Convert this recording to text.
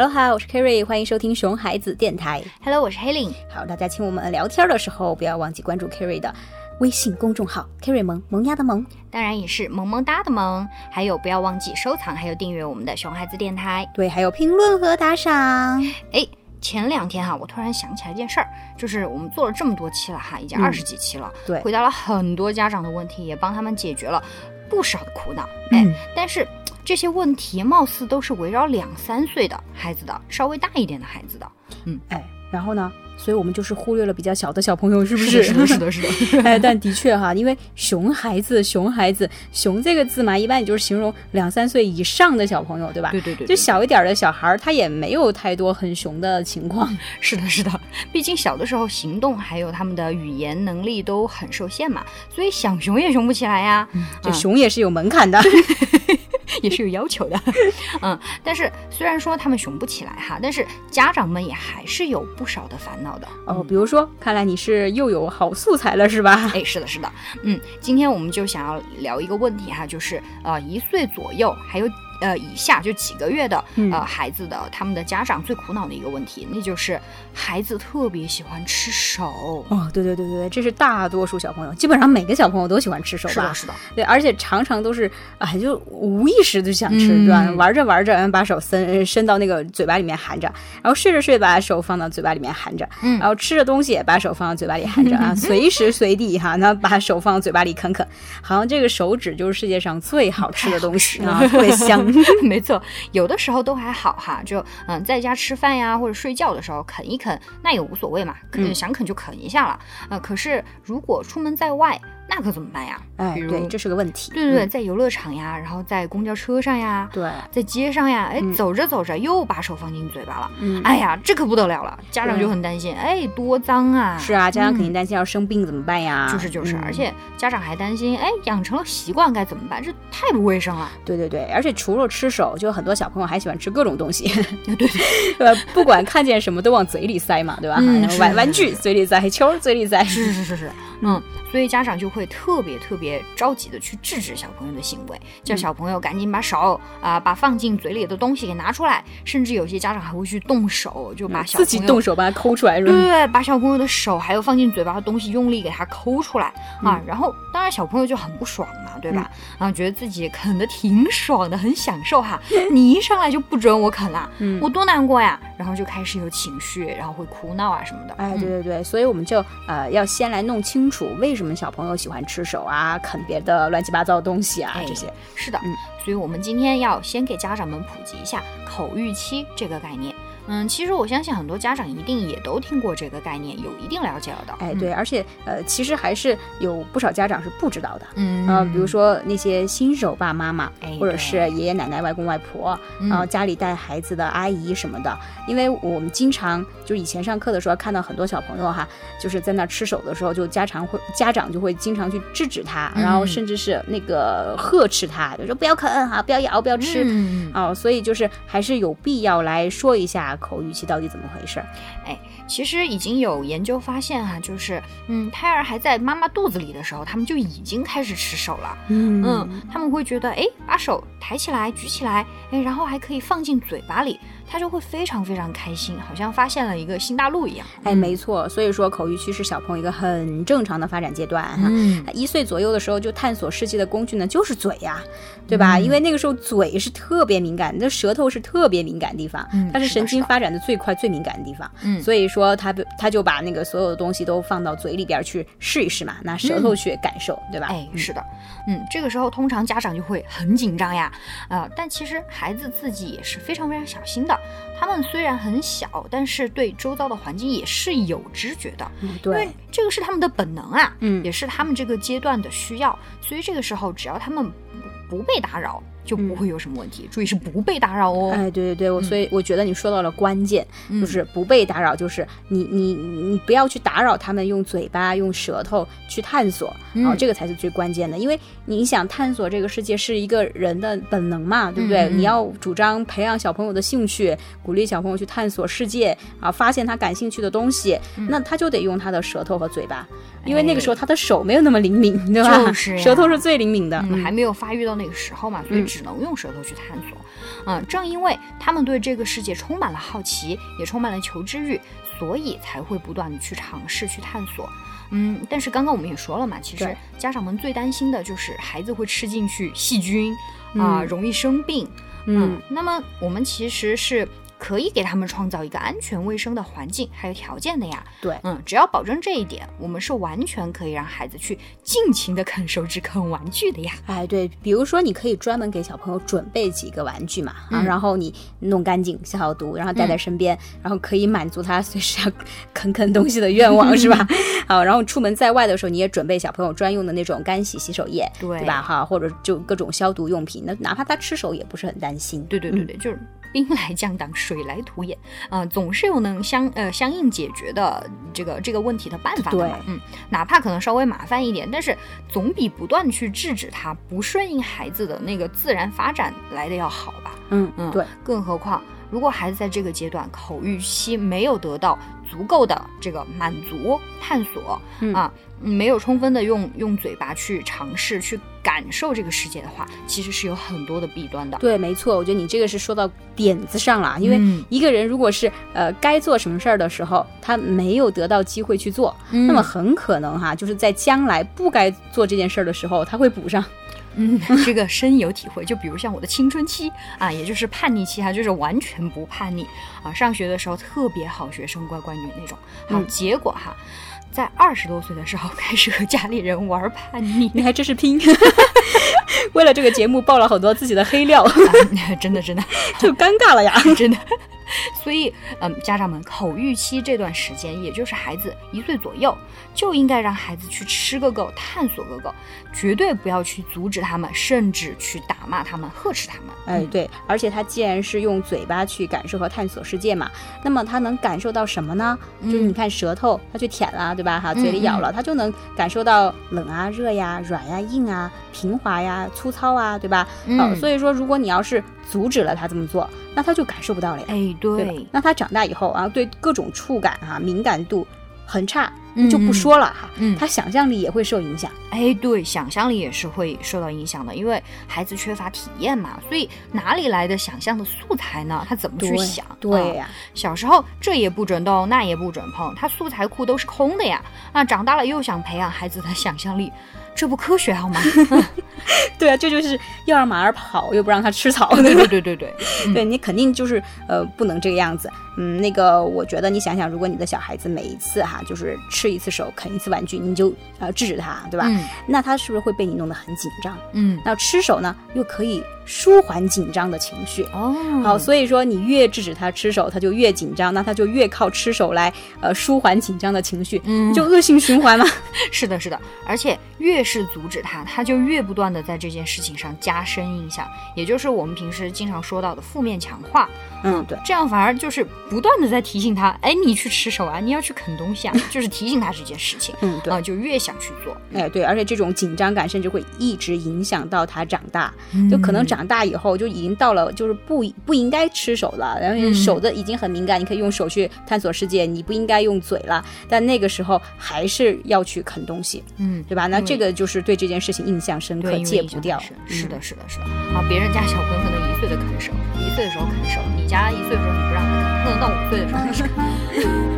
Hello，好，我是 Kerry，欢迎收听熊孩子电台。Hello，我是黑领。好，大家请我们聊天的时候不要忘记关注 Kerry 的微信公众号 Kerry 萌萌芽的萌。当然也是萌萌哒的萌，还有不要忘记收藏，还有订阅我们的熊孩子电台。对，还有评论和打赏。哎，前两天哈，我突然想起来一件事儿，就是我们做了这么多期了哈，已经嗯二十几期了，对回答了很多家长的问题，也帮他们解决了不少的苦恼。嗯哎，但是这些问题貌似都是围绕两三岁的孩子的，稍微大一点的孩子的。嗯哎，然后呢？所以我们就是忽略了比较小的小朋友，是不是的，是的，是的，是的。哎，但的确哈，因为熊孩子，熊孩子，熊这个字嘛，一般也就是形容两三岁以上的小朋友，对吧？对对对，就小一点的小孩儿，他也没有太多很熊的情况。是的，是的，毕竟小的时候行动还有他们的语言能力都很受限嘛，所以想熊也熊不起来呀。这熊也是有门槛的。也是有要求的，嗯，但是虽然说他们熊不起来哈，但是家长们也还是有不少的烦恼的。哦，比如说，看来你是又有好素材了，是吧？哎，是的，是的，嗯，今天我们就想要聊一个问题哈，就是呃一岁左右还有呃以下就几个月的嗯呃孩子的他们的家长最苦恼的一个问题，那就是孩子特别喜欢吃手。哦，对对对对对，这是大多数小朋友，基本上每个小朋友都喜欢吃手吧是的，？是的，对，而且常常都是哎，就无意识就想吃，嗯对吧？玩着玩着，嗯把手伸伸到那个嘴巴里面含着，然后睡着睡把手放到嘴巴里面含着，嗯然后吃着东西也把手放到嘴巴里含着啊，随时随地哈，那把手放到嘴巴里啃啃，好像这个手指就是世界上最好吃的东西啊，特别香。没错，有的时候都还好哈，就嗯在家吃饭呀或者睡觉的时候啃一啃，那也无所谓嘛，嗯想啃就啃一下了。呃，可是如果出门在外，那可怎么办呀？哎，比对，这是个问题。对对对，嗯在游乐场呀，然后在公交车上呀，对，在街上呀，哎，嗯走着走着又把手放进嘴巴了，嗯，哎呀，这可不得了了，家长就很担心，哎，多脏啊！是啊，家长肯嗯定担心要生病怎么办呀？就是就是，嗯而且家长还担心，哎，养成了习惯该怎么办？这太不卫生了。对对对，而且除了吃手，就很多小朋友还喜欢吃各种东西，对对，呃，不管看见什么都往嘴里塞嘛，对吧？玩玩具嘴里塞，球儿嘴里塞，是是是是，嗯，所以家长就会特别特别着急的去制止小朋友的行为，叫嗯。小朋友赶紧把手啊、把放进嘴里的东西给拿出来，甚至有些家长还会去动手，就把小嗯自己朋友动手把它抠出来，对对对，把小朋友的手还有放进嘴巴的东西用力给它抠出来啊，嗯然后当然小朋友就很不爽嘛，对吧？啊，觉得自己啃的挺爽的，很享受哈。你一上来就不准我啃啦，嗯我多难过呀！然后就开始有情绪，然后会哭闹啊什么的。哎，嗯对对对，所以我们就呃要先来弄清楚为什么小朋友喜欢吃手啊，啃别的乱七八糟的东西啊，哎这些。是的，嗯所以我们今天要先给家长们普及一下口欲期这个概念。嗯，其实我相信很多家长一定也都听过这个概念，有一定了解了的。哎，对，而且呃，其实还是有不少家长是不知道的。嗯，比如说那些新手爸妈妈，哎或者是爷爷奶奶、外公外婆，嗯。然后家里带孩子的阿姨什么的，因为我们经常就是以前上课的时候看到很多小朋友哈，就是在那吃手的时候，就家长会家长就会经常去制止他，然后嗯甚至是那个呵斥他，就说不要啃哈，不要咬，不要吃。嗯。哦，所以就是还是有必要来说一下口语期到底怎么回事儿。其实已经有研究发现哈、就是嗯，胎儿还在妈妈肚子里的时候，他们就已经开始吃手了。嗯嗯，他们会觉得，哎，把手抬起来、举起来，哎，然后还可以放进嘴巴里，他就会非常非常开心，好像发现了一个新大陆一样。哎，没错，所以说口欲期是小朋友一个很正常的发展阶段哈。嗯，一岁左右的时候，就探索世界的工具呢，就是嘴呀、对吧？嗯因为那个时候嘴是特别敏感，你的舌头是特别敏感的地方，嗯它是神经发展的最快、最敏感的地方。嗯所以说他他就把那个所有的东西都放到嘴里边去试一试嘛，拿舌头去感受，对吧？哎，是的，嗯，这个时候通常家长就会很紧张呀，啊、但其实孩子自己也是非常非常小心的。他们虽然很小，但是对周遭的环境也是有知觉的，嗯因为对，这个是他们的本能啊，嗯。也是他们这个阶段的需要。所以这个时候，只要他们不不被打扰，就不会有什么问题。注意是不被打扰哦。嗯哎，对对对，我所以我觉得你说到了关键，嗯就是不被打扰，就是你你你不要去打扰他们用嘴巴、用舌头去探索，嗯然后这个才是最关键的。因为你想探索这个世界是一个人的本能嘛，对不对？你要主张培养小朋友的兴趣，鼓励小朋友去探索世界啊，发现他感兴趣的东西，嗯那他就得用他的舌头和嘴巴，因为那个时候他的手没有那么灵敏，对吧？就是呀舌头是最灵敏的。嗯，还没有发育到那个时候嘛，所以嗯只只能用舌头去探索。嗯，正因为他们对这个世界充满了好奇，也充满了求知欲，所以才会不断的去尝试去探索。嗯，但是刚刚我们也说了嘛，其实家长们最担心的就是孩子会吃进去细菌啊、嗯容易生病。嗯，那么我们其实是可以给他们创造一个安全卫生的环境还有条件的呀。对嗯，只要保证这一点，我们是完全可以让孩子去尽情的啃手指、啃玩具的呀。哎，对，比如说你可以专门给小朋友准备几个玩具嘛，啊，嗯然后你弄干净、消毒，然后带在身边，然后可以满足他随时要啃啃东西的愿望，是吧？好，然后出门在外的时候，你也准备小朋友专用的那种干洗洗手液，对吧？哈，或者就各种消毒用品，那哪怕他吃手也不是很担心。嗯对对对对，就是兵来将挡，水来土掩，啊、总是有能相呃相应解决的这个这个问题的办法的嘛。嗯，哪怕可能稍微麻烦一点，但是总比不断去制止它不顺应孩子的那个自然发展来的要好吧。嗯嗯，对，更何况，如果孩子在这个阶段口欲期没有得到足够的这个满足、探索、嗯啊，没有充分的用用嘴巴去尝试、去感受这个世界的话，其实是有很多的弊端的。对，没错，我觉得你这个是说到点子上了，因为嗯一个人如果是呃该做什么事儿的时候，他没有得到机会去做，那么很可能哈，就是在将来不该做这件事儿的时候，他会补上。嗯，这个深有体会。就比如像我的青春期啊，也就是叛逆期哈，就是完全不叛逆啊，上学的时候特别好学生、乖乖女那种。好，嗯结果哈，在二十多岁的时候 开始和家里人玩叛逆。你还真是拼，为了这个节目爆了很多自己的黑料，啊真的真的就尴尬了呀。真的。所以，嗯，家长们口欲期这段时间，也就是孩子一岁左右，就应该让孩子去吃个够，探索个够，绝对不要去阻止他们，甚至去打骂他们、呵斥他们。哎，嗯，对，而且他既然是用嘴巴去感受和探索世界嘛，那么他能感受到什么呢？就是嗯你看舌头，他去舔了，对吧？哈，嘴里咬了，他就能感受到冷啊、热呀、软呀、硬啊、平滑呀、粗糙啊，对吧？嗯好，所以说，如果你要是阻止了他这么做，那他就感受不到了呀，哎，对吧对，？那他长大以后啊，对各种触感啊敏感度很差，嗯就不说了哈，嗯他想象力也会受影响。哎，对，想象力也是会受到影响的，因为孩子缺乏体验嘛，所以哪里来的想象的素材呢？他怎么去对想？啊对呀、小时候这也不准动，那也不准碰，他素材库都是空的呀。那长大了又想培养孩子的想象力，这不科学好吗？对啊，这就是要让马儿跑，又不让它吃草，对对对对对对，对 你肯定就是呃不能这个样子。嗯，那个我觉得你想想，如果你的小孩子每一次哈就是吃一次手啃一次玩具，你就呃制止他，对吧？嗯那他是不是会被你弄得很紧张？嗯，那吃手呢，又可以舒缓紧张的情绪。哦，好，所以说你越制止他吃手，他就越紧张，那他就越靠吃手来呃舒缓紧张的情绪，嗯。就恶性循环嘛。是的，是的，而且越是阻止他，他就越不断的在这件事情上加深印象，也就是我们平时经常说到的负面强化。嗯，对。这样反而就是不断的在提醒他，哎，你去吃手啊，你要去啃东西啊，就是提醒他这件事情，嗯，对。啊、，就越想去做，哎，对，而且这种紧张感甚至会一直影响到他长大，就可能嗯长大以后就已经到了就是不不应该吃手了，然后嗯手的已经很敏感，你可以用手去探索世界，你不应该用嘴了，但那个时候还是要去啃东西，嗯，对吧？那这个就是对这件事情印象深刻，戒不掉是嗯的，是的，是的。啊，别人家小朋友可能一岁的啃手，一岁的时候啃手，你家一岁的时候你不让他啃，可能到五岁的时候开始啃。